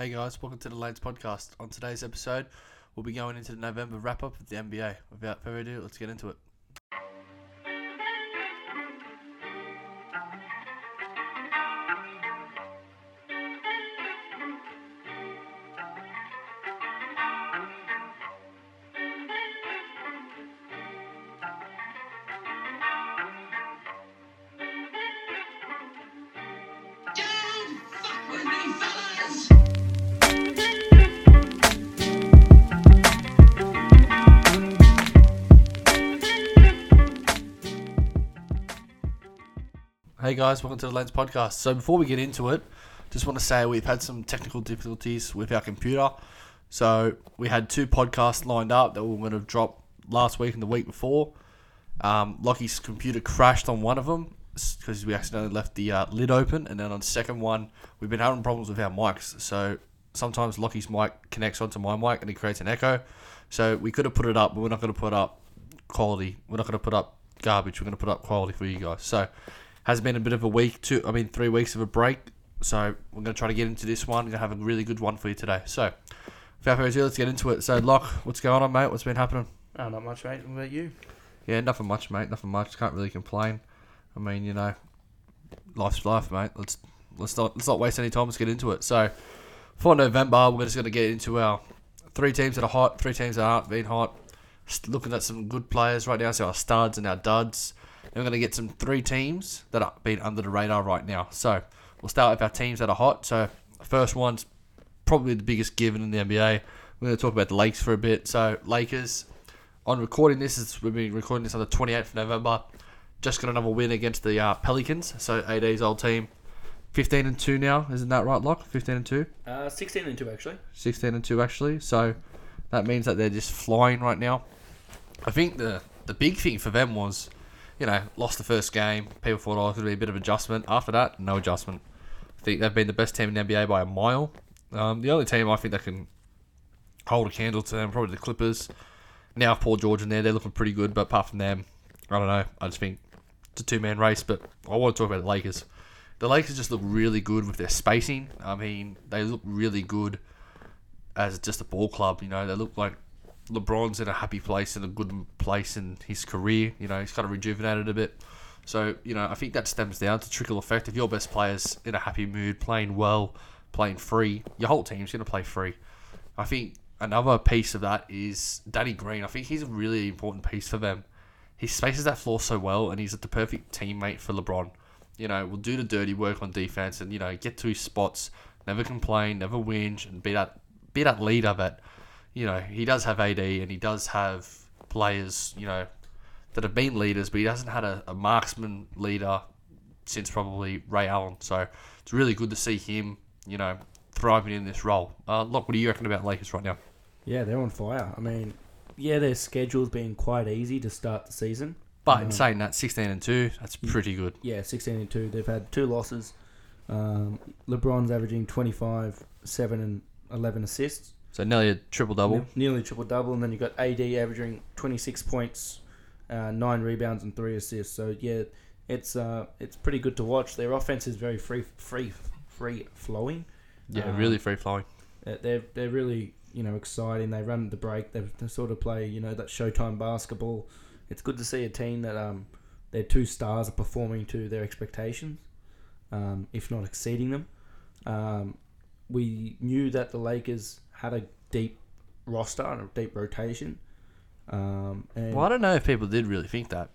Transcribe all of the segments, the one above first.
Hey guys, welcome to the Lanes podcast. On today's episode, we'll be going into the November wrap up of the NBA. Without further ado, let's get into it. Guys, welcome to the Lanes podcast. So before we get into it, just want to say we've had some technical difficulties with our computer. So we had two podcasts lined up that we were going to drop last week and the week before. Um, Lockie's computer crashed on one of them because we accidentally left the uh, lid open, and then on the second one, we've been having problems with our mics. So sometimes Lockie's mic connects onto my mic and it creates an echo. So we could have put it up, but we're not going to put up quality. We're not going to put up garbage. We're going to put up quality for you guys. So has been a bit of a week, two, I mean, three weeks of a break. So we're going to try to get into this one. We're going to have a really good one for you today. So without further ado, let's get into it. So, Lock, what's going on, mate? What's been happening? Oh, not much, mate. What about you? Yeah, nothing much, mate. Nothing much. Can't really complain. I mean, you know, life's life, mate. Let's let's not let's not waste any time. Let's get into it. So, for November, we're just going to get into our three teams that are hot, three teams that aren't being hot. Just looking at some good players right now, so our studs and our duds. And we're going to get some three teams that are being under the radar right now. So, we'll start with our teams that are hot. So, first one's probably the biggest given in the NBA. We're going to talk about the Lakers for a bit. So, Lakers, on recording this, is we've been recording this on the 28th of November. Just got another win against the uh, Pelicans. So, AD's old team. 15 and 2 now, isn't that right, Lock? 15 and 2? Uh, 16 and 2, actually. 16 and 2 actually. So that means that they're just flying right now. I think the the big thing for them was, you know, lost the first game. People thought oh, it could be a bit of adjustment. After that, no adjustment. I think they've been the best team in the NBA by a mile. Um, the only team I think that can hold a candle to them probably the Clippers. Now Paul George in there, they're looking pretty good. But apart from them, I don't know. I just think it's a two man race. But I want to talk about the Lakers. The Lakers just look really good with their spacing. I mean, they look really good as just a ball club. You know, they look like LeBron's in a happy place, in a good place in his career. You know, he's kind of rejuvenated a bit. So, you know, I think that stems down to trickle effect. If your best player's in a happy mood, playing well, playing free, your whole team's going to play free. I think another piece of that is Danny Green. I think he's a really important piece for them. He spaces that floor so well, and he's the perfect teammate for LeBron. You know, will do the dirty work on defense, and you know, get to his spots, never complain, never whinge, and be that be that leader that you know he does have AD, and he does have players, you know, that have been leaders, but he hasn't had a, a marksman leader since probably Ray Allen. So it's really good to see him, you know, thriving in this role. Uh, look, what are you reckon about Lakers right now? Yeah, they're on fire. I mean, yeah, their schedule's been quite easy to start the season. But in Um, saying that, 16 and 2, that's pretty good. Yeah, 16 and 2. They've had two losses. Um, LeBron's averaging 25, 7 and 11 assists. So nearly a triple double. Ne- Nearly triple double. And then you've got AD averaging 26 points, uh, 9 rebounds, and 3 assists. So, yeah, it's uh, it's pretty good to watch. Their offense is very free, free, free flowing. Yeah, Um, really free flowing. Uh, They're they're really you know exciting. They run the break. They, they sort of play you know that Showtime basketball. It's good to see a team that um their two stars are performing to their expectations, um, if not exceeding them. Um, we knew that the Lakers had a deep roster and a deep rotation. Um, and Well, I don't know if people did really think that,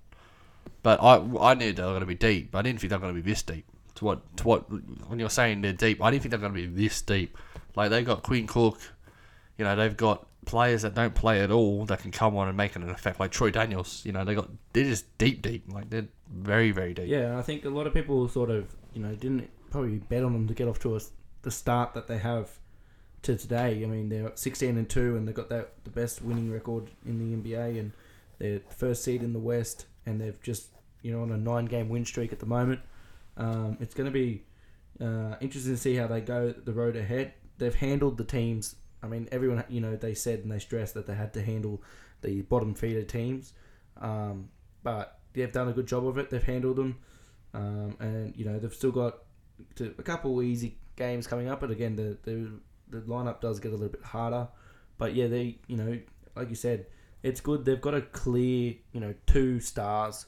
but I I knew they were going to be deep. But I didn't think they were going to be this deep. To what to what when you're saying they're deep, I didn't think they're going to be this deep. Like they've got Quinn Cook, you know, they've got players that don't play at all that can come on and make an effect. Like Troy Daniels, you know, they got they're just deep, deep. Like they're very, very deep. Yeah, I think a lot of people sort of, you know, didn't probably bet on them to get off to a, the start that they have to today. I mean, they're 16 and 2 and they've got that the best winning record in the NBA and they're first seed in the West and they've just, you know, on a nine game win streak at the moment. Um, it's going to be uh, interesting to see how they go the road ahead. They've handled the teams. I mean, everyone, you know, they said and they stressed that they had to handle the bottom feeder teams. Um, but they've done a good job of it. They've handled them, um, and you know they've still got to, a couple easy games coming up. But again, the the the lineup does get a little bit harder, but yeah, they you know like you said, it's good. They've got a clear you know two stars,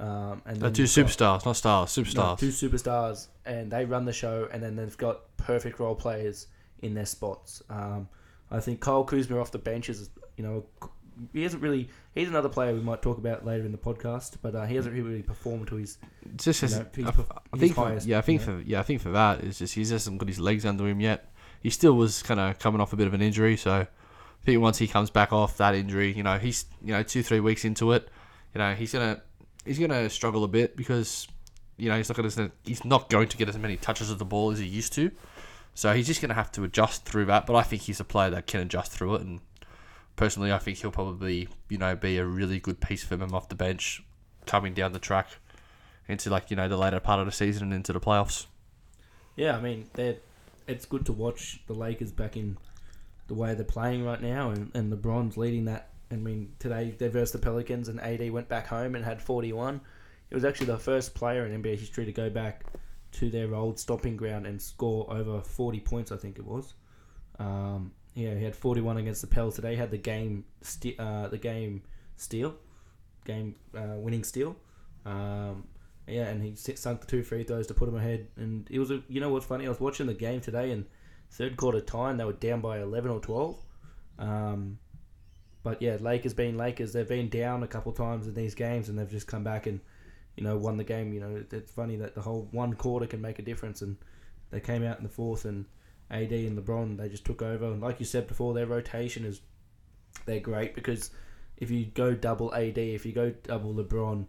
um, and Uh, two you've got- superstars, not stars, no, superstars. two superstars, and they run the show, and then they've got perfect role players in their spots. Um, I think Kyle Kuzma off the bench is, you know, he hasn't really. He's another player we might talk about later in the podcast, but uh, he hasn't really performed to his. It's just, You his- know, he's I, perf- I think, for, highest, yeah, I think you know. for yeah, I think for that it's just he just hasn't got his legs under him yet. He still was kind of coming off a bit of an injury, so I think once he comes back off that injury, you know, he's you know two three weeks into it, you know, he's gonna he's gonna struggle a bit because you know he's not gonna he's not going to get as many touches of the ball as he used to, so he's just gonna have to adjust through that. But I think he's a player that can adjust through it, and personally, I think he'll probably you know be a really good piece for him off the bench, coming down the track into like you know the later part of the season and into the playoffs. Yeah, I mean, they're, it's good to watch the Lakers back in the way they're playing right now, and, and LeBron's leading that. I mean, today they versed the Pelicans, and AD went back home and had 41. It was actually the first player in NBA history to go back to their old stomping ground and score over 40 points, I think it was. Um, yeah, he had 41 against the Pels today. He had the game, sti- uh, the game steal, game uh, winning steal. Um, yeah, and he sunk the two free throws to put him ahead. And it was a, you know what's funny? I was watching the game today, and third quarter time they were down by 11 or 12. Um, but yeah, Lakers being Lakers, they've been down a couple times in these games, and they've just come back and you know won the game. You know, it's funny that the whole one quarter can make a difference, and they came out in the fourth, and AD and LeBron they just took over. And like you said before, their rotation is they're great because if you go double AD, if you go double LeBron,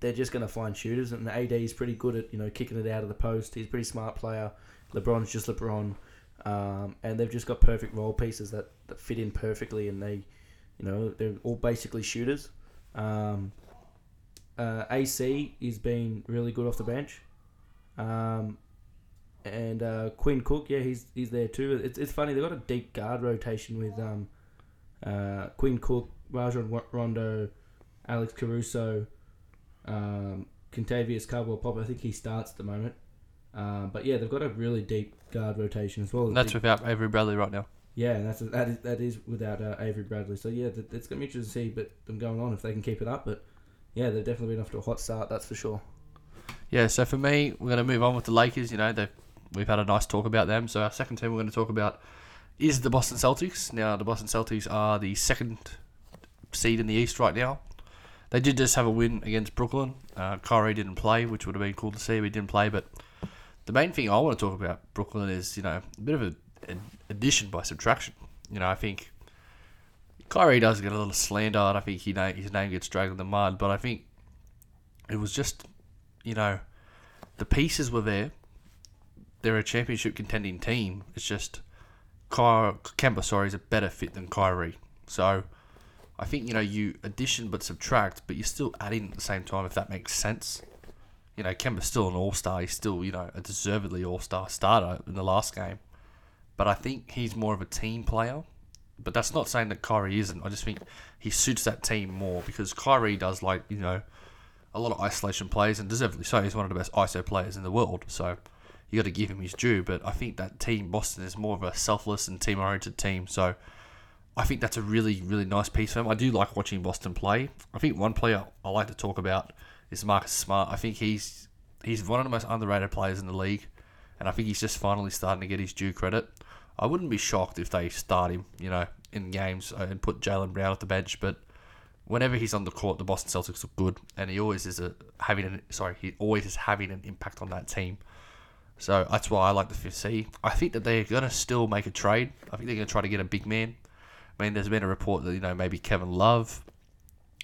they're just going to find shooters. And AD is pretty good at you know kicking it out of the post. He's a pretty smart player. LeBron's just LeBron, um, and they've just got perfect role pieces that, that fit in perfectly, and they, you know, they're all basically shooters. Um, uh, AC is being really good off the bench. Um, and uh, Quinn Cook, yeah, he's he's there too. It's, it's funny they've got a deep guard rotation with um, uh, Quinn Cook, Rajon Rondo, Alex Caruso, um, Kentavious Caldwell Pope. I think he starts at the moment. Um, but yeah, they've got a really deep guard rotation as well. That's Big- without Avery Bradley right now. yeah, and that's that is that is without uh, Avery Bradley. So yeah, th- it's gonna be interesting to see, but them going on if they can keep it up. But yeah, they've definitely been off to a hot start. That's for sure. Yeah, so for me, we're going to move on with the Lakers. You know, they've, we've had a nice talk about them. So our second team we're going to talk about is the Boston Celtics. Now, the Boston Celtics are the second seed in the East right now. They did just have a win against Brooklyn. Uh, Kyrie didn't play, which would have been cool to see. He didn't play. But the main thing I want to talk about Brooklyn is, you know, a bit of a, an addition by subtraction. You know, I think Kyrie does get a little slander, and I think he his name gets dragged in the mud. But I think it was just, you know, the pieces were there. They're a championship contending team. It's just Ky- Kemba, sorry, is a better fit than Kyrie. So I think you know you addition but subtract, but you're still adding at the same time. If that makes sense, you know Kemba's still an all star. He's still you know a deservedly all star starter in the last game. But I think he's more of a team player. But that's not saying that Kyrie isn't. I just think he suits that team more because Kyrie does like you know a lot of isolation plays, and deservedly so. He's one of the best ISO players in the world, so you got to give him his due. But I think that team Boston is more of a selfless and team-oriented team, so I think that's a really, really nice piece for him. I do like watching Boston play. I think one player I like to talk about is Marcus Smart. I think he's he's one of the most underrated players in the league, and I think he's just finally starting to get his due credit. I wouldn't be shocked if they start him, you know, in games uh, and put Jaylen Brown at the bench, but whenever he's on the court, the Boston Celtics look good, and he always is a, having an sorry, he always is having an impact on that team. So that's why I like the fifth C. I think that they're gonna still make a trade. I think they're gonna try to get a big man. I mean, there's been a report that you know maybe Kevin Love,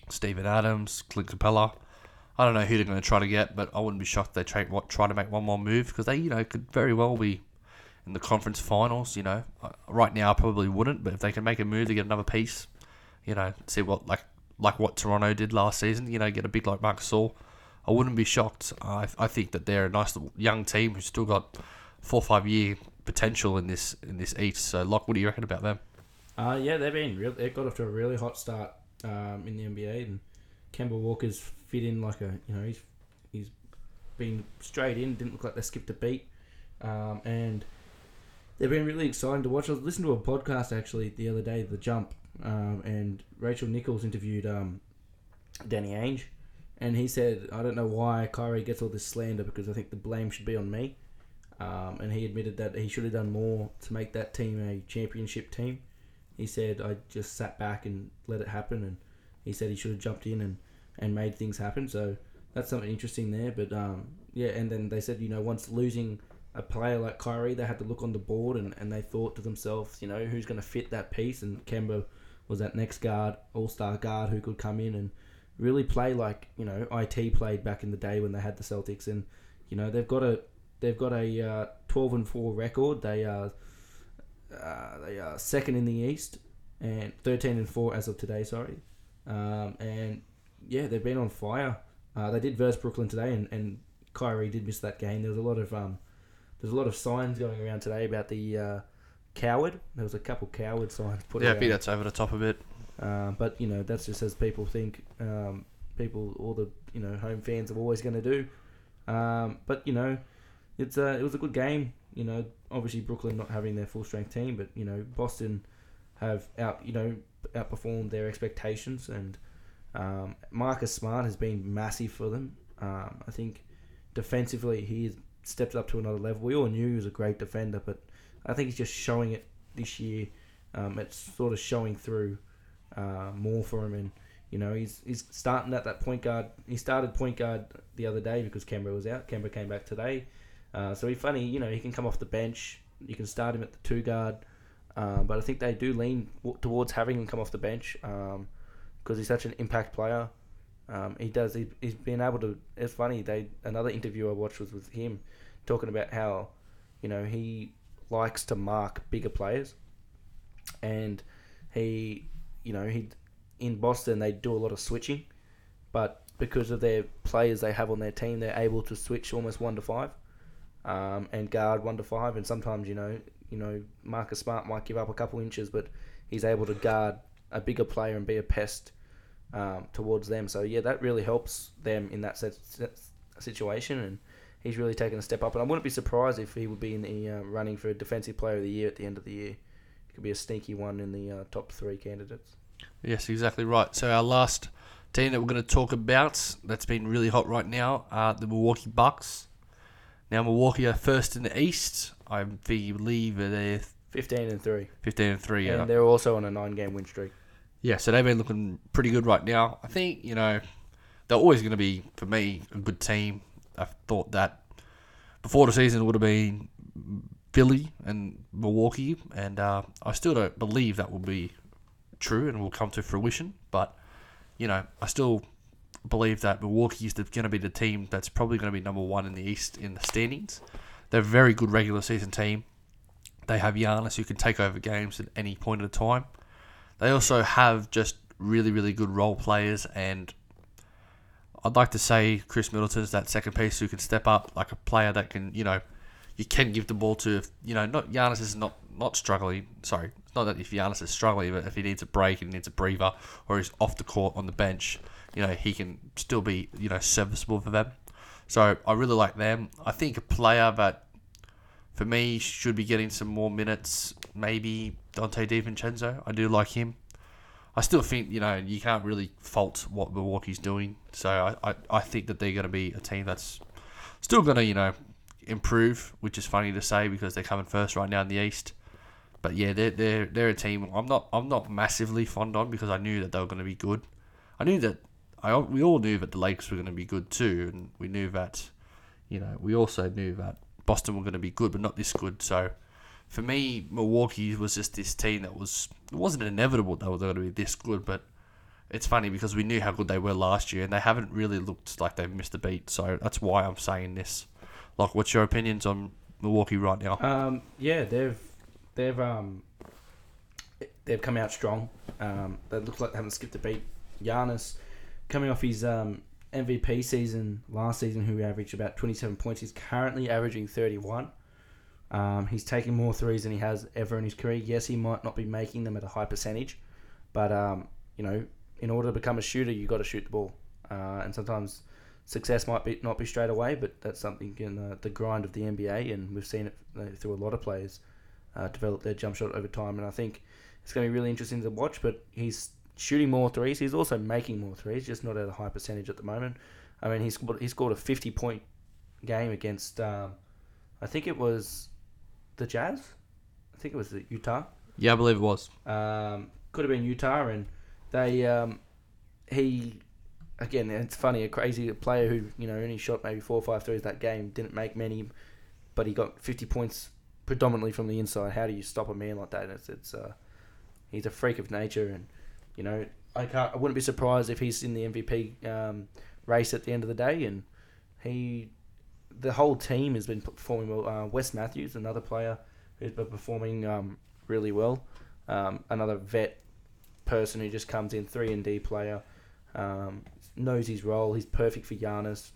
Steven Adams, Clint Capela. I don't know who they're going to try to get, but I wouldn't be shocked they try, try to make one more move because they, you know, could very well be in the conference finals. You know, Uh, right now I probably wouldn't, but if they can make a move to get another piece, you know, see what like like what Toronto did last season, you know, get a big like Marcus Gasol, I wouldn't be shocked. I, I think that they're a nice young team who's still got four or five year potential in this in this East. So, Lock, what do you reckon about them? Uh, yeah, they've been real. They got off to a really hot start um, in the NBA, and Kemba Walker's fit in like a you know he's he's been straight in. Didn't look like they skipped a beat, um, and they've been really exciting to watch. I was listening to a podcast actually the other day, The Jump, um, and Rachel Nichols interviewed um, Danny Ainge, and he said, "I don't know why Kyrie gets all this slander because I think the blame should be on me." Um, and he admitted that he should have done more to make that team a championship team. He said, "I just sat back and let it happen," and he said he should have jumped in and, and made things happen. So that's something interesting there. But um, yeah, and then they said, you know, once losing a player like Kyrie, they had to look on the board and, and they thought to themselves, you know, who's going to fit that piece? And Kemba was that next guard, all star guard who could come in and really play like you know IT played back in the day when they had the Celtics, and you know they've got a they've got a uh, twelve and four record. They are uh, they are second in the East and thirteen and four as of today. Sorry, um, and yeah, they've been on fire. Uh, they did verse Brooklyn today, and, and Kyrie did miss that game. There was a lot of um, there's a lot of signs going around today about the uh, coward. There was a couple coward signs put out. Yeah, I think that's over the top a bit. Uh, but you know that's just as people think. Um, people, all the you know home fans are always going to do. Um, but you know, it's a, it was a good game. You know, obviously Brooklyn not having their full strength team, but you know Boston have out you know outperformed their expectations, and um, Marcus Smart has been massive for them. Um, I think defensively he stepped up to another level. We all knew he was a great defender, but I think he's just showing it this year. Um, it's sort of showing through uh, more for him, and you know he's he's starting at that point guard. He started point guard the other day because Kemba was out. Kemba came back today, uh, so he's funny. You know he can come off the bench. You can start him at the two guard, um, but I think they do lean w- towards having him come off the bench because he's such an impact player. Um, he does. He, he's been able to. It's funny. They another interview I watched was with him talking about how, you know, he likes to mark bigger players, and he, you know, he in Boston they do a lot of switching, but because of their players they have on their team, they're able to switch almost one to five, um, and guard one to five, and sometimes you know, you know, Marcus Smart might give up a couple inches, but he's able to guard a bigger player and be a pest um, towards them. So yeah, that really helps them in that situation, and he's really taken a step up. And I wouldn't be surprised if he would be in the uh, running for defensive player of the year at the end of the year. He could be a sneaky one in the uh, top three candidates. Yes, exactly right. So our last team that we're going to talk about that's been really hot right now are the Milwaukee Bucks. Now Milwaukee are first in the East. I believe they're Fifteen and 3. 15 and three. Yeah, and they're also on a nine-game win streak. yeah. So they've been looking pretty good right now. I think you know they're always going to be for me a good team. I thought that before the season it would have been Philly and Milwaukee, and uh, I still don't believe that will be true and will come to fruition. But you know, I still believe that Milwaukee is going to be the team that's probably going to be number one in the East in the standings. They're a very good regular season team. They have Giannis who can take over games at any point of time. They also have just really, really good role players, and I'd like to say Khris Middleton's that second piece who can step up, like a player that can, you know, you can give the ball to. If, you know, not Giannis is not not struggling. Sorry, not that if Giannis is struggling, but if he needs a break and needs a breather, or he's off the court on the bench, you know, he can still be, you know, serviceable for them. So I really like them. I think a player that for me should be getting some more minutes, maybe Donte DiVincenzo. I do like him. I still think you know you can't really fault what Milwaukee's doing. So I, I, I think that they're going to be a team that's still going to you know improve, which is funny to say because they're coming first right now in the East. But yeah, they're they're they're a team I'm not I'm not massively fond on because I knew that they were going to be good. I knew that I we all knew that the Lakers were going to be good too, and we knew that you know we also knew that Boston were going to be good, but not this good. So for me, Milwaukee was just this team that was it wasn't inevitable they were going to be this good, but it's funny because we knew how good they were last year, and they haven't really looked like they've missed a beat. So that's why I'm saying this. Like, what's your opinions on Milwaukee right now? Um, yeah, they've they've um they've come out strong. Um, they look like they haven't skipped a beat. Giannis coming off his um, MVP season last season, who averaged about 27 points. He's currently averaging 31. Um, he's taking more threes than he has ever in his career. Yes, he might not be making them at a high percentage, but um, you know, in order to become a shooter, you got to shoot the ball. Uh, and sometimes success might be not be straight away, but that's something in uh, the grind of the NBA, and we've seen it uh, through a lot of players. Uh, develop their jump shot over time. And I think it's going to be really interesting to watch. But he's shooting more threes. He's also making more threes, just not at a high percentage at the moment. I mean, he's he scored a 50 point game against, um, I think it was the Jazz. I think it was the Utah. Yeah, I believe it was. Um, could have been Utah, and they um, he again. It's funny, a crazy player who you know only shot maybe four or five threes that game, didn't make many, but he got fifty points predominantly from the inside. How do you stop a man like that? It's it's uh, he's a freak of nature, and you know I can't. I wouldn't be surprised if he's in the MVP um, race at the end of the day, and he. The whole team has been performing well. Uh, Wes Matthews, another player who's been performing um, really well. Um, another vet person who just comes in, three and D player, um, knows his role. He's perfect for Giannis.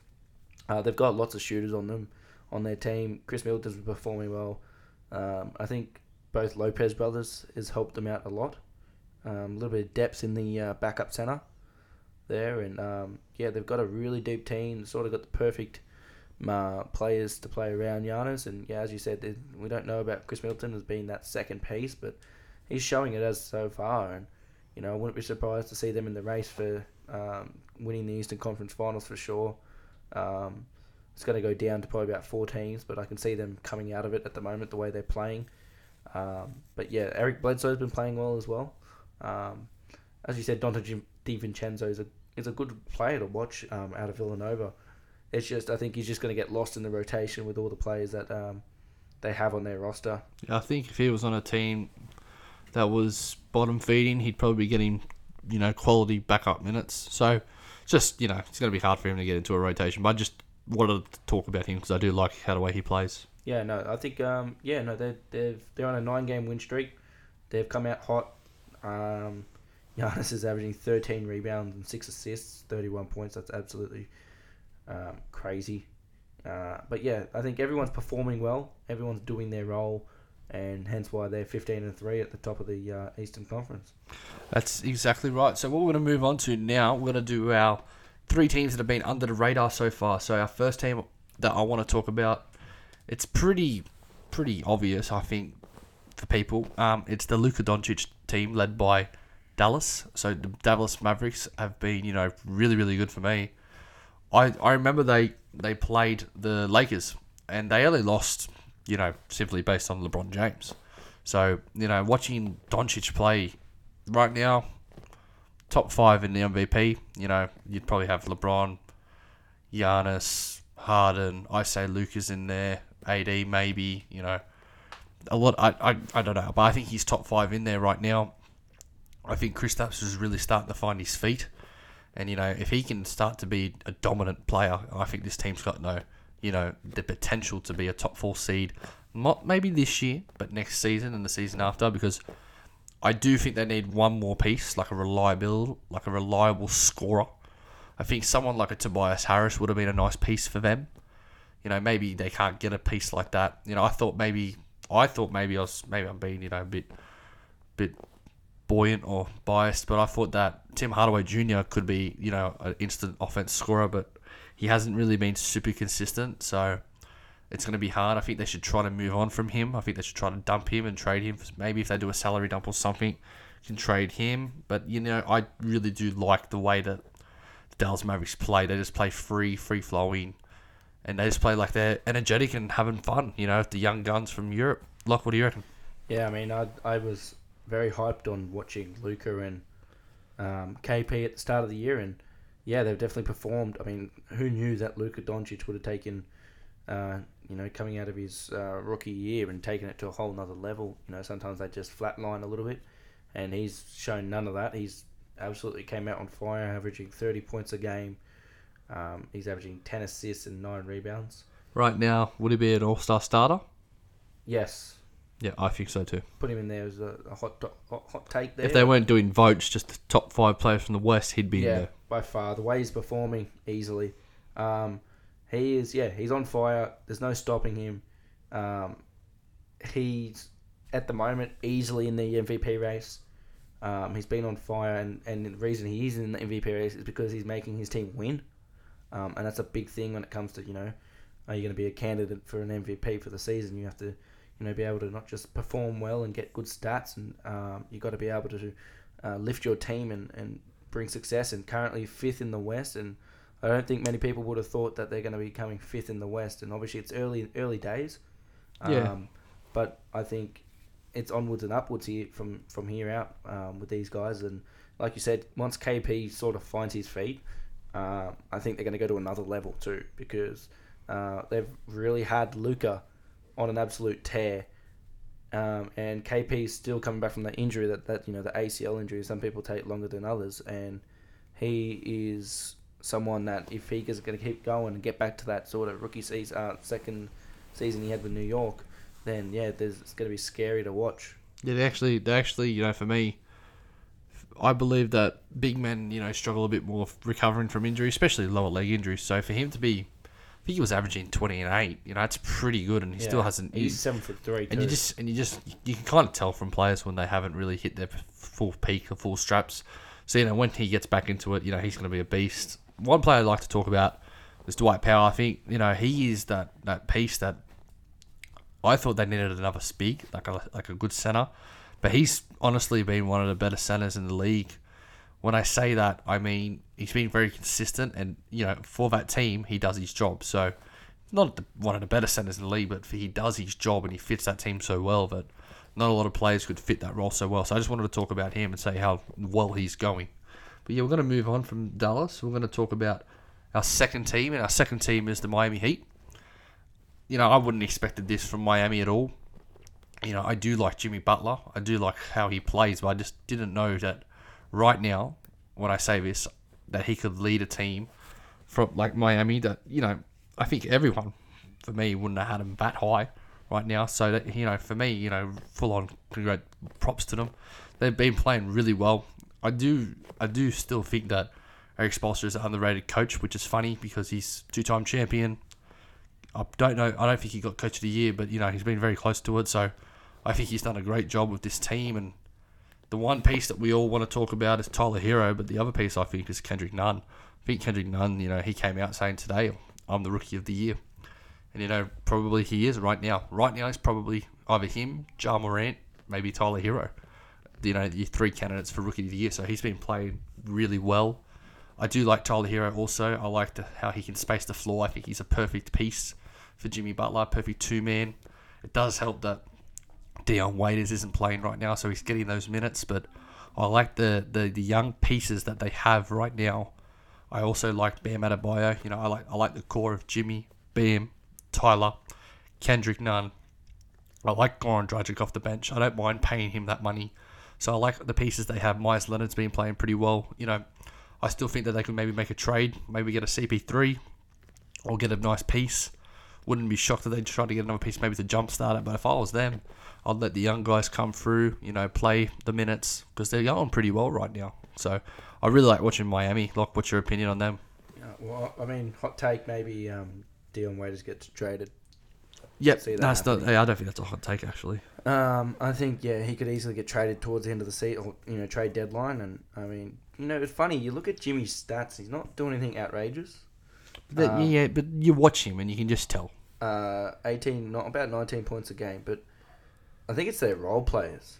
Uh, they've got lots of shooters on them on their team. Khris Middleton's performing well. Um, I think both Lopez brothers has helped them out a lot. Um, a little bit of depth in the uh, backup center there, and um, yeah, they've got a really deep team. Sort of got the perfect uh, players to play around Giannis, and yeah, as you said, they- we don't know about Khris Middleton as being that second piece, but he's showing it as so far, and you know, I wouldn't be surprised to see them in the race for um, winning the Eastern Conference Finals for sure. Um, it's going to go down to probably about four teams, but I can see them coming out of it at the moment the way they're playing. Um, but yeah, Eric Bledsoe's been playing well as well. Um, as you said, Donte Di- DiVincenzo is a is a good player to watch um, out of Villanova. It's just I think he's just going to get lost in the rotation with all the players that um, they have on their roster. I think if he was on a team that was bottom feeding, he'd probably be getting, you know, quality backup minutes. So, just you know, it's going to be hard for him to get into a rotation. But just wanted to talk about him because I do like how the way he plays. Yeah, no, I think um, yeah, no, they they've they're on a nine game win streak. They've come out hot. Um, Giannis is averaging thirteen rebounds and six assists, thirty one points. That's absolutely um, crazy. Uh, but yeah, I think everyone's performing well. Everyone's doing their role, and hence why they're fifteen and three at the top of the uh, Eastern Conference. That's exactly right. So what we're going to move on to now, we're going to do our three teams that have been under the radar so far. So our first team that I want to talk about, it's pretty pretty obvious, I think, for people. Um, it's the Luka Doncic team led by Dallas. So the Dallas Mavericks have been, you know, really really good for me. I I remember they they played the Lakers and they only lost, you know, simply based on LeBron James. So you know, watching Doncic play right now, top five in the MVP. You know, you'd probably have LeBron, Giannis, Harden. I say Luka's in there. AD maybe. You know, a lot. I, I I don't know, but I think he's top five in there right now. I think Kristaps is really starting to find his feet, and you know, if he can start to be a dominant player, I think this team's got no, you know, the potential to be a top four seed. Not maybe this year, but next season and the season after, because I do think they need one more piece, like a reliable, like a reliable scorer. I think someone like a Tobias Harris would have been a nice piece for them. You know, maybe they can't get a piece like that. You know, I thought maybe, I thought maybe I was, maybe I'm being, you know, a bit, bit buoyant or biased, but I thought that Tim Hardaway Jr. could be, you know, an instant offense scorer, but he hasn't really been super consistent. So it's going to be hard. I think they should try to move on from him. I think they should try to dump him and trade him. Maybe if they do a salary dump or something, can trade him. But you know, I really do like the way that the Dallas Mavericks play. They just play free, free flowing, and they just play like they're energetic and having fun. You know, the young guns from Europe. Lock, what do you reckon? Yeah, I mean, I I was very hyped on watching Luka and um, KP at the start of the year, and yeah, they've definitely performed. I mean, who knew that Luka Doncic would have taken, uh, you know, coming out of his uh, rookie year and taking it to a whole nother level. You know, sometimes they just flatline a little bit, and he's shown none of that. He's absolutely came out on fire, averaging thirty points a game. Um, he's averaging ten assists and nine rebounds. Right now, would he be an All Star starter? Yes, Yeah, I think so too. put him in there as a, a hot, to- hot hot take there. If they weren't doing votes, just the top five players from the West, he'd be in yeah, there. by far the way he's performing easily. Um, he is yeah, he's on fire. There's no stopping him. Um, he's at the moment easily in the MVP race. Um, he's been on fire, and, and the reason he is in the MVP race is because he's making his team win. Um, and that's a big thing when it comes to you know, are you going to be a candidate for an MVP for the season? You have to, you know be able to not just perform well and get good stats, and um, you got to be able to uh, lift your team and, and bring success. And currently fifth in the West, and I don't think many people would have thought that they're going to be coming fifth in the West. And obviously it's early early days, Yeah. um, but I think it's onwards and upwards here from from here out um, with these guys. And like you said, once KP sort of finds his feet, uh, I think they're going to go to another level too because uh, they've really had Luka on an absolute tear. Um, and KP is still coming back from that injury that, that you know the ACL injury. Some people take longer than others, and he is someone that if he is going to keep going and get back to that sort of rookie season, uh, second season he had with New York, then yeah, there's, it's going to be scary to watch. Yeah, they actually, they actually, you know, for me, I believe that big men, you know, struggle a bit more recovering from injury, especially lower leg injuries. So for him to be, I think he was averaging twenty and eight. You know, that's pretty good, and he still hasn't. He's he- seven foot three. and you just and you just you can kind of tell from players when they haven't really hit their full peak or full straps. So you know when he gets back into it, you know he's going to be a beast. One player I'd like to talk about is Dwight Powell. I think you know he is that that piece that I thought they needed another speak like a like a good center, but he's honestly been one of the better centers in the league. When I say that, I mean he's been very consistent, and you know for that team he does his job. So not the, one of the better centers in the league, but he does his job and he fits that team so well that not a lot of players could fit that role so well. So I just wanted to talk about him and say how well he's going. But yeah, we're going to move on from Dallas. We're going to talk about our second team, and our second team is the Miami Heat. You know, I wouldn't expected this from Miami at all. You know, I do like Jimmy Butler. I do like how he plays, but I just didn't know that right now, when I say this, that he could lead a team from like Miami. That you know, I think everyone for me wouldn't have had him that high right now. So that you know, for me, you know, full on props to them. They've been playing really well. I do, I do still think that Erik Spoelstra is an underrated coach, which is funny because he's two-time champion. I don't know. I don't think he got coach of the year, but you know he's been very close to it. So I think he's done a great job with this team. And the one piece that we all want to talk about is Tyler Herro, but the other piece I think is Kendrick Nunn. I think Kendrick Nunn, you know, he came out saying today, "I'm the rookie of the year," and you know probably he is right now. Right now, it's probably either him, Ja Morant, maybe Tyler Herro. You know, your three candidates for rookie of the year. So he's been playing really well. I do like Tyler Herro also. I like the, how he can space the floor. I think he's a perfect piece for Jimmy Butler, perfect two man. It does help that Dion Waiters isn't playing right now, so he's getting those minutes. But I like the, the, the young pieces that they have right now. I also like Bam Adebayo. You know, I like I like the core of Jimmy, Bam, Tyler, Kendrick Nunn. I like Goran Dragic off the bench. I don't mind paying him that money. So I like the pieces they have. Meyers Leonard's been playing pretty well. You know, I still think that they could maybe make a trade, maybe get a CP3 or get a nice piece. Wouldn't be shocked if they try to get another piece, maybe to jumpstart it. But if I was them, I'd let the young guys come through, you know, play the minutes because they're going pretty well right now. So I really like watching Miami. Like, what's your opinion on them? Yeah, well, I mean, hot take maybe um, Dion Waiters gets traded. Yep, See that that's not. Hey, I don't think that's a hot take actually. Um, I think yeah, he could easily get traded towards the end of the season, or you know, trade deadline. And I mean, you know, it's funny. You look at Jimmy's stats; he's not doing anything outrageous. But, Um, yeah, but you watch him and you can just tell. Uh, eighteen, not about nineteen points a game, but I think it's their role players.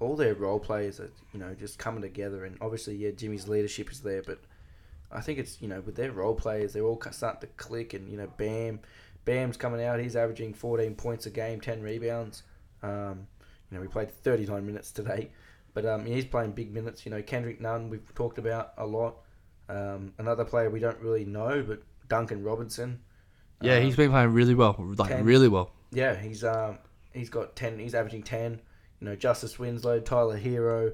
All their role players are you know just coming together, and obviously yeah, Jimmy's leadership is there, but I think it's you know with their role players, they're all starting to click, and you know, Bam, Bam's coming out. He's averaging fourteen points a game, ten rebounds. Um, you know, we played thirty nine minutes today, but um, he's playing big minutes. You know, Kendrick Nunn, we've talked about a lot. Um, another player we don't really know, but Duncan Robinson. Yeah, Um, he's been playing really well, like Ken- really well. yeah, he's um he's got ten. He's averaging ten. You know, Justice Winslow, Tyler Herro,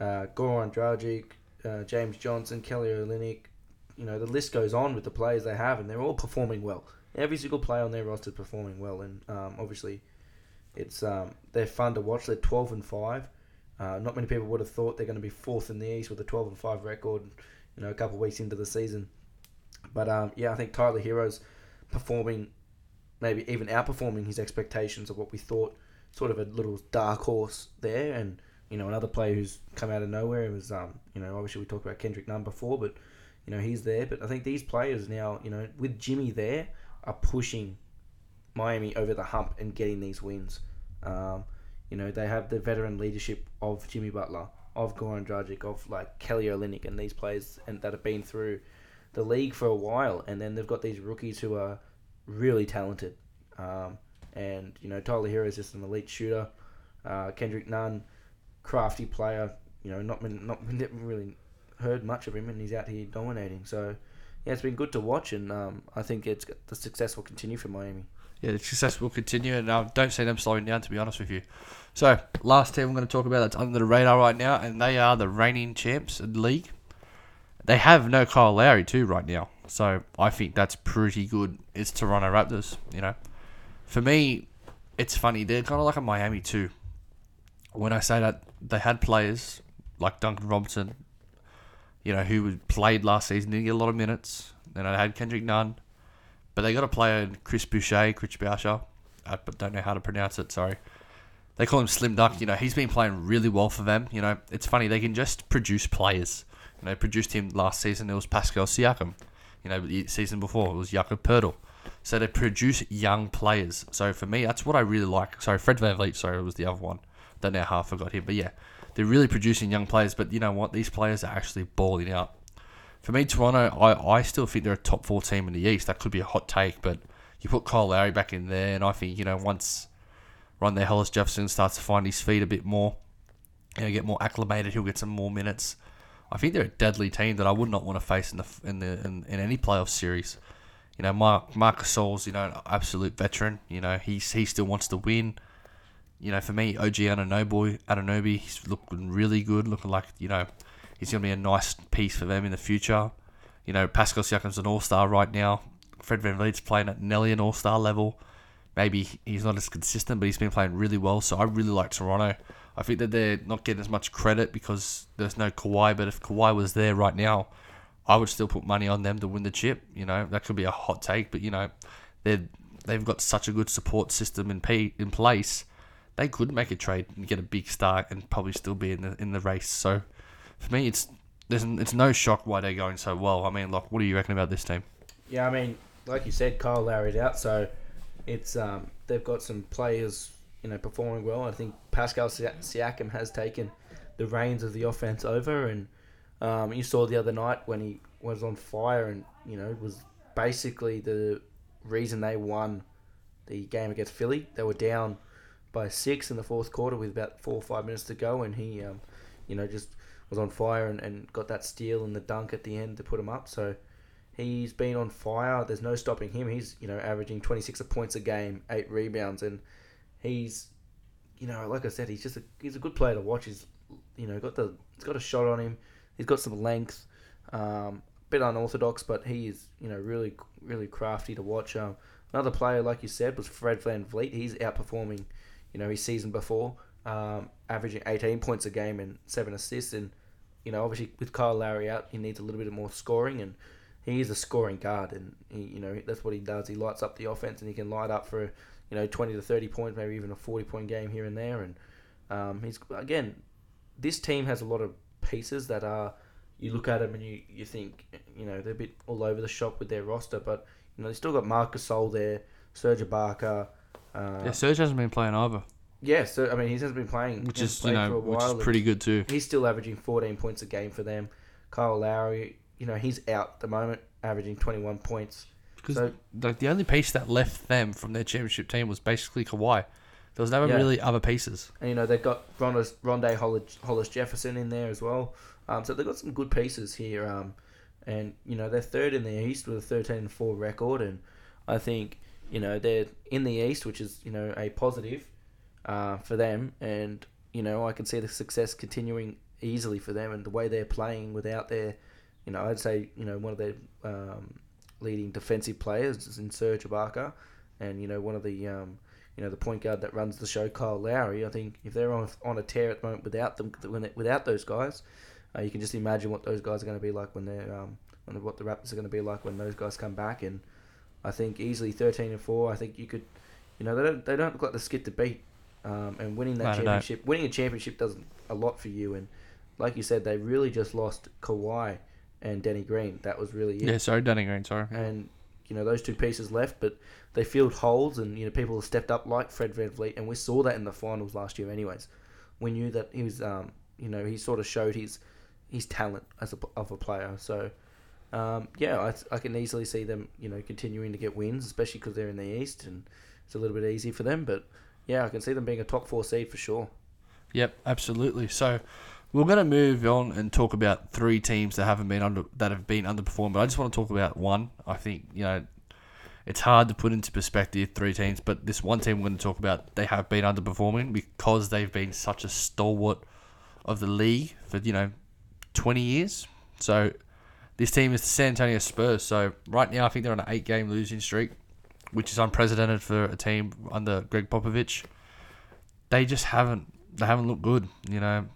uh, Goran Dragic, uh, James Johnson, Kelly Olynyk. You know, the list goes on with the players they have, and they're all performing well. Every single player on their roster is performing well, and um, obviously, it's um, they're fun to watch. They're twelve and five. Uh, not many people would have thought they're going to be fourth in the East with a twelve and five record. You know, a couple of weeks into the season, but um, yeah, I think Tyler Herro's performing maybe even outperforming his expectations of what we thought. Sort of a little dark horse there, and you know another player who's come out of nowhere was um you know obviously we talked about Kendrick Nunn before, but you know he's there. But I think these players now you know with Jimmy there are pushing Miami over the hump and getting these wins. Um, you know, they have the veteran leadership of Jimmy Butler, of Goran Dragic, of like Kelly Olynyk, and these players and that have been through the league for a while, and then they've got these rookies who are really talented. Um, and you know, Tyler Herro is just an elite shooter. Uh, Kendrick Nunn, crafty player. You know, not been, not never really heard much of him, and he's out here dominating. So yeah, it's been good to watch, and um, I think it's the success will continue for Miami. Yeah, the success will continue, and I don't see them slowing down, to be honest with you. So, last team I'm going to talk about that's under the radar right now, and they are the reigning champs in the league. They have no Kyle Lowry, too, right now. So, I think that's pretty good. It's Toronto Raptors, you know. For me, it's funny. They're kind of like a Miami, too. When I say that, they had players like Duncan Robinson, you know, who played last season, didn't get a lot of minutes. Then I had Kendrick Nunn. But they got a player, Chris Boucher, Chris Boucher. I don't know how to pronounce it, sorry. They call him Slim Duck. You know, he's been playing really well for them. You know, it's funny, they can just produce players. You know, produced him last season, it was Pascal Siakam. You know, the season before, it was Jakob Poeltl. So they produce young players. So for me, that's what I really like. Sorry, Fred VanVleet, sorry, it was the other one. Don't know how I forgot him. But yeah, they're really producing young players. But you know what? These players are actually balling out for me, Toronto, I, I still think they're a top four team in the East. That could be a hot take, but you put Kyle Lowry back in there, and I think, you know, once Rondae Hollis Jefferson starts to find his feet a bit more, you know, get more acclimated, he'll get some more minutes. I think they're a deadly team that I would not want to face in the in the in, in any playoff series. You know, Mark Marc Gasol's, you know, an absolute veteran. You know, he's he still wants to win. You know, for me, OG Anunoby, Anunoby, he's looking really good, looking like you know He's going to be a nice piece for them in the future. You know, Pascal Siakam's an all star right now. Fred VanVleet's playing at nearly an all star level. Maybe he's not as consistent, but he's been playing really well. So I really like Toronto. I think that they're not getting as much credit because there's no Kawhi. But if Kawhi was there right now, I would still put money on them to win the chip. You know, that could be a hot take, but you know, they they've got such a good support system in p in place. They could make a trade and get a big star and probably still be in the in the race. So for me, it's there's it's no shock why they're going so well. I mean, like, what do you reckon about this team? Yeah, I mean, like you said, Kyle Lowry's out, so it's um, they've got some players, you know, performing well. I think Pascal Siakam has taken the reins of the offense over, and um, you saw the other night when he was on fire, and you know, was basically the reason they won the game against Philly. They were down by six in the fourth quarter with about four or five minutes to go, and he, um, you know, just was on fire and, and got that steal and the dunk at the end to put him up. So he's been on fire. There's no stopping him. He's you know averaging 26 points a game, eight rebounds, and he's you know like I said, he's just a, he's a good player to watch. He's you know got the he's got a shot on him. He's got some length. Um, bit unorthodox, but he is you know really really crafty to watch. Um, another player like you said was Fred VanVleet. He's outperforming you know his season before, um, averaging 18 points a game and seven assists and you know, obviously with Kyle Lowry out, he needs a little bit more scoring, and he is a scoring guard, and he, you know that's what he does. He lights up the offense, and he can light up for you know twenty to thirty points, maybe even a forty point game here and there. And um, he's again, this team has a lot of pieces that are. You look at them and you, you think you know they're a bit all over the shop with their roster, but you know they still got Marcus Gasol there, Serge Ibaka. Uh, yeah, Serge hasn't been playing either. Yeah, so I mean, he hasn't been playing, which is you know, which is pretty good too. He's still averaging 14 points a game for them. Kyle Lowry, you know, he's out at the moment, averaging 21 points. Because so, like the only piece that left them from their championship team was basically Kawhi. There was never yeah. really other pieces. And you know they've got Rondae, Rondae Hollis, Hollis Jefferson in there as well. Um, so they've got some good pieces here. Um, and you know they're third in the East with a 13 and four record, and I think you know they're in the East, which is you know a positive uh, for them, and you know I can see the success continuing easily for them, and the way they're playing without their, you know, I'd say you know one of their um, leading defensive players is in Serge Ibaka, and you know one of the um, you know the point guard that runs the show, Kyle Lowry. I think if they're on on a tear at the moment without them, without those guys, uh, you can just imagine what those guys are going to be like when they're um, when what the Raptors are going to be like when those guys come back. And I think easily thirteen and four. I think you could, you know, they don't they don't look like the skid to beat. Um, and winning that no, championship, winning a championship does a lot for you. And like you said, they really just lost Kawhi and Danny Green. That was really it. Yeah, sorry, Danny Green. Sorry. And you know those two pieces left, but they filled holes, and you know people have stepped up like Fred VanVleet, and we saw that in the finals last year. Anyways, we knew that he was, um, you know, he sort of showed his his talent as a of a player. So. Um, yeah, I, I can easily see them, you know, continuing to get wins, especially because they're in the East and it's a little bit easy for them. But yeah, I can see them being a top four seed for sure. Yep, absolutely. So we're going to move on and talk about three teams that haven't been under that have been underperformed. But I just want to talk about one. I think you know it's hard to put into perspective three teams, but this one team we're going to talk about they have been underperforming because they've been such a stalwart of the league for you know twenty years. So this team is the San Antonio Spurs. So right now I think they're on an eight-game losing streak, which is unprecedented for a team under Gregg Popovich. They just haven't they haven't looked good. You know,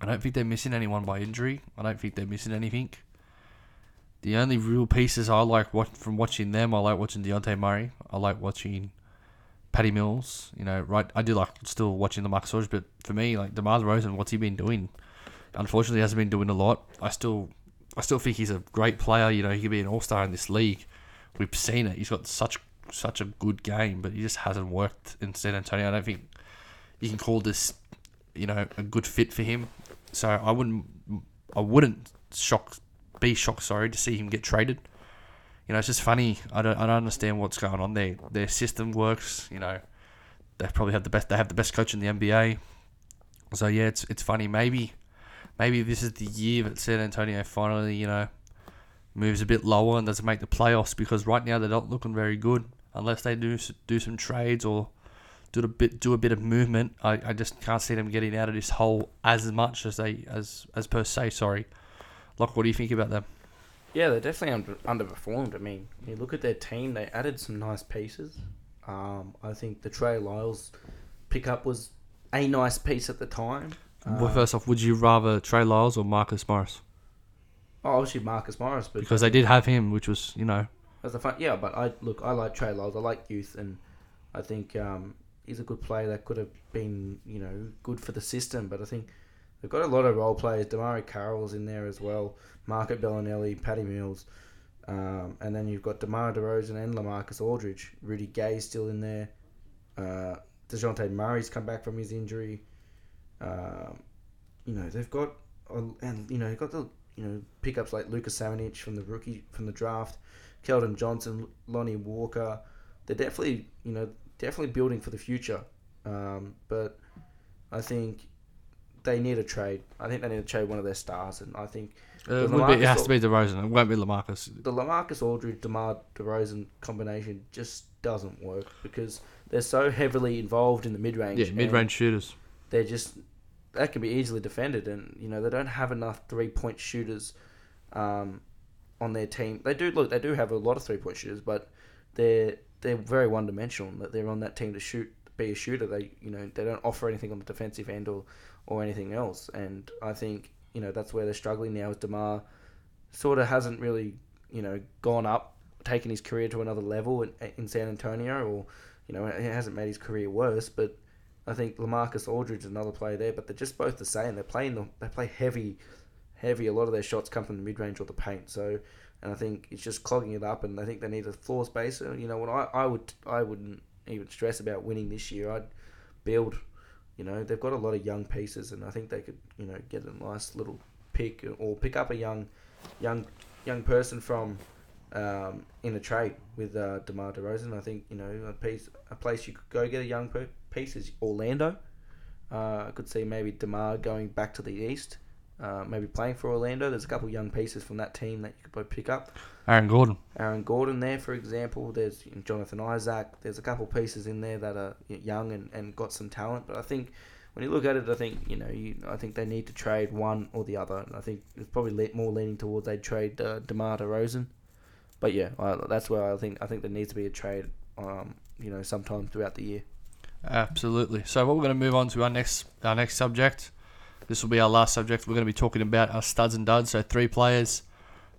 I don't think they're missing anyone by injury. I don't think they're missing anything. The only real pieces I like what from watching them, I like watching Dejounte Murray. I like watching Patty Mills. You know, right? I do like still watching the Marcus Aldridge, but for me, like DeMar DeRozan, what's he been doing? Unfortunately, hasn't been doing a lot. I still, I still think he's a great player. You know, he could be an all star in this league. We've seen it. He's got such such a good game, but he just hasn't worked in San Antonio. I don't think you can call this, you know, a good fit for him. So I wouldn't, I wouldn't shock, be shocked. Sorry to see him get traded. You know, it's just funny. I don't, I don't understand what's going on there. Their system works. You know, they probably have the best. They have the best coach in the NBA. So yeah, it's it's funny. Maybe, maybe this is the year that San Antonio finally, you know, moves a bit lower and doesn't make the playoffs because right now they're not looking very good unless they do do some trades or do a bit do a bit of movement. I, I just can't see them getting out of this hole as much as they as as per se. Sorry, Locke. What do you think about them? Yeah, they're definitely under, underperformed. I mean, you look at their team; they added some nice pieces. Um, I think the Trey Lyles pickup was a nice piece at the time. well, Uh, first off, would you rather Trey Lyles or Marcus Morris? Oh, obviously Marcus Morris, but Because they did have him, which was you know a fun, yeah, but I look, I like Trey Lyles. I like youth, and I think um, he's a good player that could have been, you know, good for the system. But I think they've got a lot of role players. DeMarre Carroll's in there as well. Marco Belinelli, Patty Mills, um, and then you've got Demar Derozan and Lamarcus Aldridge. Rudy Gay's still in there. Uh, Dejounte Murray's come back from his injury. Um, you know they've got, a- and you know you've got the you know pickups like Luka Samanic from the rookie from the draft. Keldon Johnson, Lonnie Walker. They're definitely, you know, definitely building for the future. Um, but I think they need a trade. I think they need to trade one of their stars, and I think uh, it, would be, it has to be DeRozan. It won't be Lamarcus. the Lamarcus Aldridge, Demar Derozan combination just doesn't work because they're so heavily involved in the mid range. Yeah, mid range shooters. They're just that can be easily defended, and you know they don't have enough three point shooters um, on their team. They do look, they do have a lot of three point shooters, but they're they're very one dimensional. That they're on that team to shoot, be a shooter. They you know they don't offer anything on the defensive end or or anything else. And I think you know that's where they're struggling now. Is Demar sort of hasn't really you know gone up, taken his career to another level in, in San Antonio, or you know he hasn't made his career worse, but. I think Lamarcus Aldridge is another player there, but they're just both the same. They're playing the, they play heavy, heavy. A lot of their shots come from the mid range or the paint. So, and I think it's just clogging it up. And I think they need a floor spacer. You know, what I, I would I wouldn't even stress about winning this year. I'd build. You know, they've got a lot of young pieces, and I think they could you know get a nice little pick or pick up a young, young, young person from. Um, in a trade with uh, Demar Derozan, I think you know a piece, a place you could go get a young per- piece is Orlando. Uh, I could see maybe Demar going back to the east, uh, maybe playing for Orlando. There's a couple young pieces from that team that you could probably pick up. Aaron Gordon. Aaron Gordon there, for example. There's Jonathan Isaac. There's a couple pieces in there that are young and, and got some talent. But I think when you look at it, I think you know, you, I think they need to trade one or the other. And I think it's probably le- more leaning towards they trade uh, Demar Derozan. But yeah, I, that's where I think I think there needs to be a trade. Um, you know, sometime throughout the year. Absolutely. So what we're going to move on to our next our next subject. This will be our last subject. We're going to be talking about our studs and duds. So three players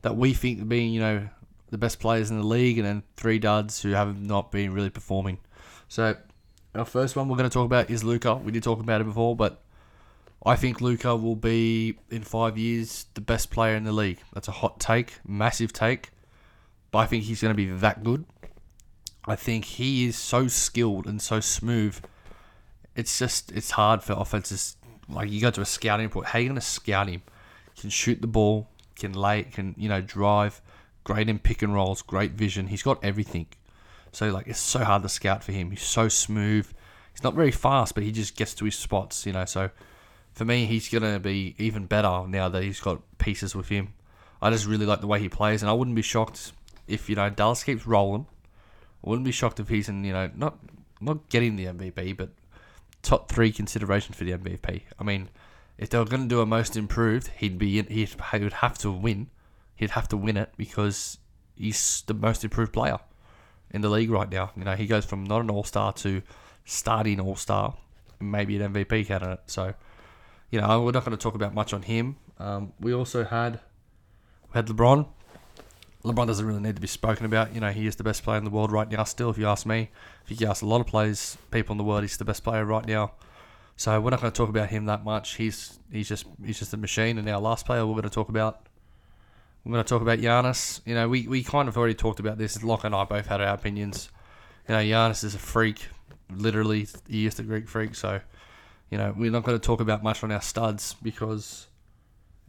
that we think being you know the best players in the league, and then three duds who have not been really performing. So our first one we're going to talk about is Luka. We did talk about it before, but I think Luka will be in five years the best player in the league. That's a hot take, massive take. but I think he's going to be that good. I think he is so skilled and so smooth. It's just it's hard for offenses. Like you go to a scouting report, how are you going to scout him? Can shoot the ball, can lay, it, can you know drive, great in pick and rolls, great vision. He's got everything. So like it's so hard to scout for him. He's so smooth. He's not very fast, but he just gets to his spots. You know, so for me, he's gonna be even better now that he's got pieces with him. I just really like the way he plays, and I wouldn't be shocked if you know Dallas keeps rolling. Wouldn't be shocked if he's in you know not not getting the MVP, but top three consideration for the MVP. I mean, if they were going to do a most improved, he'd be in, he'd, he would have to win. He'd have to win it because he's the most improved player in the league right now. You know, he goes from not an All Star to starting All Star, maybe an MVP candidate. So, you know, we're not going to talk about much on him. Um, we also had we had LeBron. LeBron doesn't really need to be spoken about. You know, he is the best player in the world right now. Still, if you ask me, if you ask a lot of players, people in the world, he's the best player right now. So we're not going to talk about him that much. He's he's just he's just a machine. And our last player we're going to talk about, we're going to talk about Giannis. You know, we, we kind of already talked about this. Locke and I both had our opinions. You know, Giannis is a freak. Literally, he is the Greek freak. So, you know, we're not going to talk about much on our studs because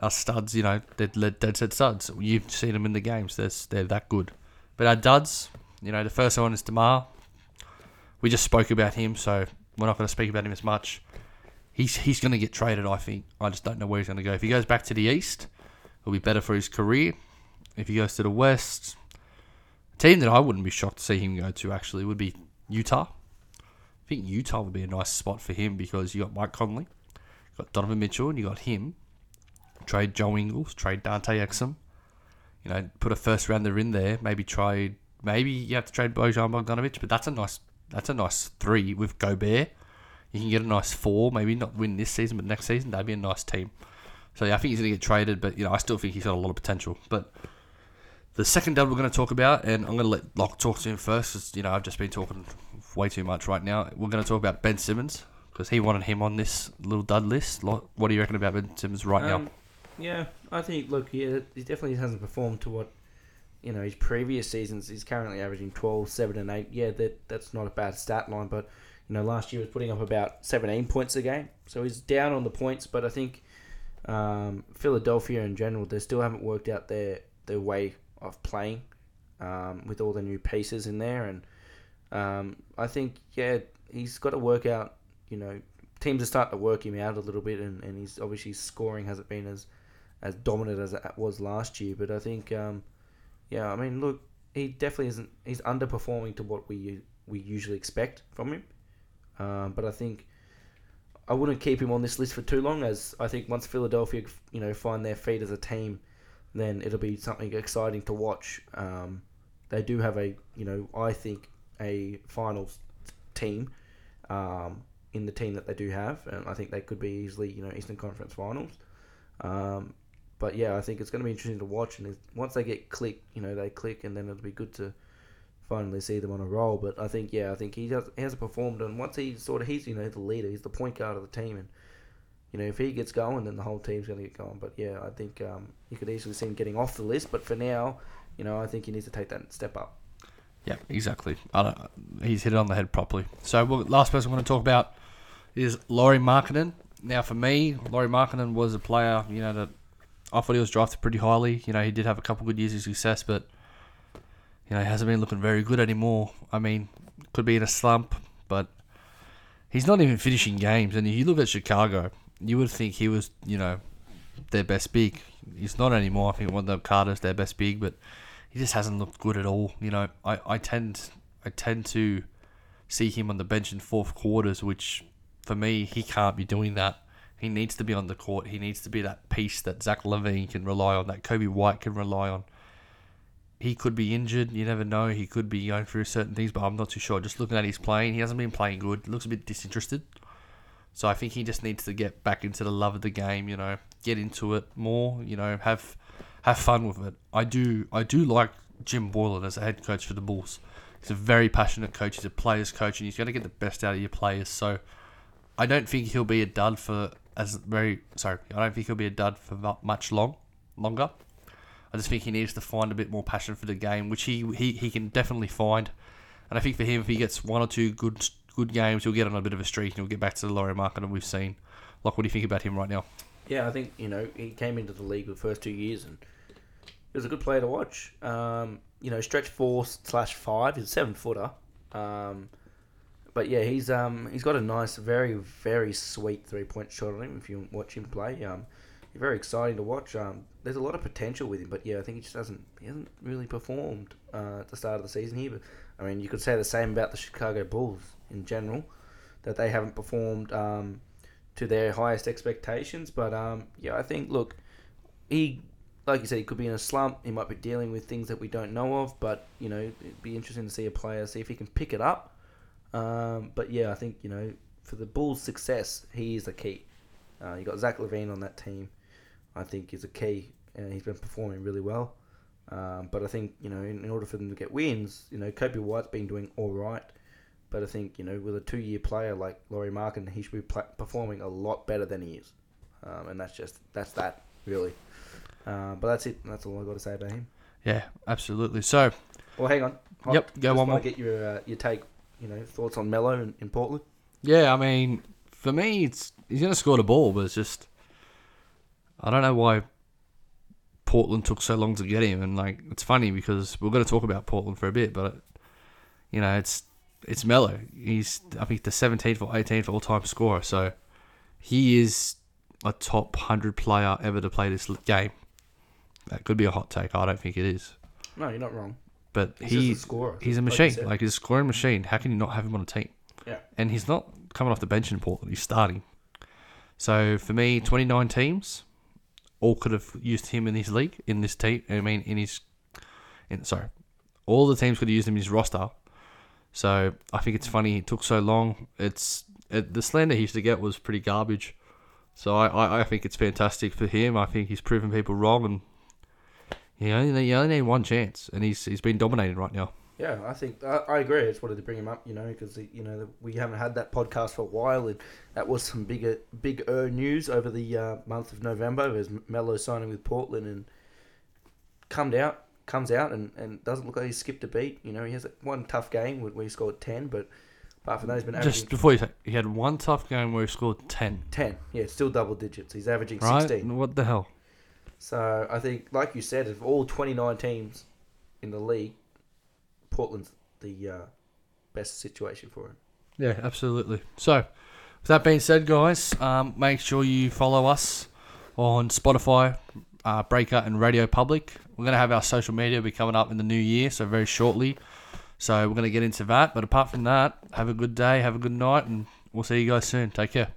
our studs, you know, they're dead set studs. You've seen them in the games. They're, they're that good. But our duds, you know, the first one is Demar. We just spoke about him, so we're not going to speak about him as much. He's he's going to get traded, I think. I just don't know where he's going to go. If he goes back to the East, it'll be better for his career. If he goes to the West, a team that I wouldn't be shocked to see him go to actually would be Utah. I think Utah would be a nice spot for him because you got Mike Conley, got Donovan Mitchell, and you got him. Trade Joe Ingles, trade Dante Exum. You know, put a first rounder in there. Maybe trade. Maybe you have to trade Bojan Bogdanovic, but that's a nice. That's a nice three with Gobert. You can get a nice four. Maybe not win this season, but next season that'd be a nice team. So yeah, I think he's going to get traded, but you know, I still think he's got a lot of potential. But the second dub we're going to talk about, and I'm going to let Locke talk to him first, because you know I've just been talking way too much right now. We're going to talk about Ben Simmons because he wanted him on this little dud list. What do you reckon about Ben Simmons right now? Um, Yeah, I think. Look, he, he definitely hasn't performed to what you know his previous seasons. He's currently averaging 12, 7, and eight. Yeah, that that's not a bad stat line, but you know last year was putting up about seventeen points a game. So he's down on the points, but I think um, Philadelphia in general they still haven't worked out their their way of playing um, with all the new pieces in there, and um, I think yeah he's got to work out. You know, teams are starting to work him out a little bit, and, and he's obviously scoring hasn't been as as dominant as it was last year. But I think, um, yeah, I mean, look, he definitely isn't. He's underperforming to what we we usually expect from him. Um, but I think I wouldn't keep him on this list for too long, as I think once Philadelphia, you know, find their feet as a team, then it'll be something exciting to watch. Um, they do have a, you know, I think a finals team um, in the team that they do have, and I think they could be easily, you know, Eastern Conference Finals. Um, but yeah, I think it's going to be interesting to watch. And once they get click, you know, they click, and then it'll be good to finally see them on a roll. But I think, yeah, I think he has he hasn't performed, and once he's sort of he's you know the leader, he's the point guard of the team, and you know if he gets going, then the whole team's going to get going. But yeah, I think um, you could easily see him getting off the list. But for now, you know, I think he needs to take that step up. Yeah, exactly. I he's hit it on the head properly. So, well, last person I'm going to talk about is Lauri Markkanen. Now, for me, Lauri Markkanen was a player, you know, that I thought he was drafted pretty highly. You know, he did have a couple good years of success, but, you know, he hasn't been looking very good anymore. I mean, could be in a slump, but he's not even finishing games. And if you look at Chicago, you would think he was, you know, their best big. He's not anymore. I think Wendell Carter's their best big, but he just hasn't looked good at all. You know, I, I tend I tend to see him on the bench in fourth quarters, which for me he can't be doing that. He needs to be on the court. He needs to be that piece that Zach LaVine can rely on, that Coby White can rely on. He could be injured. You never know. He could be going through certain things, but I'm not too sure. Just looking at his playing, he hasn't been playing good. Looks a bit disinterested. So I think he just needs to get back into the love of the game. You know, get into it more. You know, have have fun with it. I do I do like Jim Boylan as a head coach for the Bulls. He's a very passionate coach. He's a players coach, and he's going to get the best out of your players. So I don't think he'll be a dud for as very sorry. I don't think he'll be a dud for much long longer. I just think he needs to find a bit more passion for the game, which he he, he can definitely find. And I think for him, if he gets one or two good good games, he'll get on a bit of a streak and he'll get back to the Lauri market that we've seen. Like, what do you think about him right now? Yeah, I think you know he came into the league the first two years and he was a good player to watch. Um, you know, stretch four slash five. He's a seven footer. Um, but yeah, he's um he's got a nice, very very sweet three point shot on him. If you watch him play, um, very exciting to watch. Um, there's a lot of potential with him, but yeah, I think he just hasn't he hasn't really performed uh, at the start of the season here. But I mean, you could say the same about the Chicago Bulls in general, that they haven't performed um, to their highest expectations. But um, yeah, I think look, he like you said, he could be in a slump. He might be dealing with things that we don't know of. But you know, it'd be interesting to see a player see if he can pick it up. Um, but yeah, I think you know for the Bulls' success, he is the key. Uh, you got Zach LaVine on that team. I think is a key, and he's been performing really well. Um, but I think you know, in, in order for them to get wins, you know, Coby White's been doing all right. But I think you know, with a two-year player like Lauri Markkanen, he should be pla performing a lot better than he is. Um, and that's just that's that really. Uh, but that's it. That's all I got to say about him. Yeah, absolutely. So, Well, hang on. Yep, go just one more. Get your uh, your take. You know, thoughts on Melo in, in Portland. yeah, I mean, for me, it's he's going to score the ball, but it's just I don't know why Portland took so long to get him, and like it's funny because we're going to talk about Portland for a bit, but you know, it's it's Melo. He's I think the 17th or 18th all time scorer, so he is a top hundred player ever to play this game. That could be a hot take. I don't think it is, No, you're not wrong. But He's he's a scorer, he's a machine. said. Like he's a scoring machine. How can you not have him on a team? Yeah. and he's not coming off the bench in Portland. He's starting. So for me, 29 teams all could have used him in his league, in this team. I mean, in his, in sorry, all the teams could have used him in his roster. So I think it's funny it took so long. It's it, the slander he used to get was pretty garbage. So I, I, I think it's fantastic for him. I think he's proven people wrong, and you only you only need one chance, and he's he's been dominating right now. Yeah, I think I, I agree. I just wanted to bring him up, you know, because you know we haven't had that podcast for a while, and that was some bigger bigger news over the uh, month of November. There's Melo signing with Portland and comes out comes out and, and doesn't look like he skipped a beat. You know, he has one tough game where he scored ten, but apart from that, he's been averaging Just before you say, he had one tough game where he scored 10. ten. Yeah, still double digits. He's averaging Right? sixteen. What the hell? So I think, like you said, of all twenty nine teams in the league, Portland's the uh, best situation for him. Yeah, absolutely. So, with that being said, guys, um, make sure you follow us on Spotify, uh, Breaker, and Radio Public. We're going to have our social media be coming up in the new year, so very shortly. So, we're going to get into that. But apart from that, have a good day, have a good night, and we'll see you guys soon. Take care.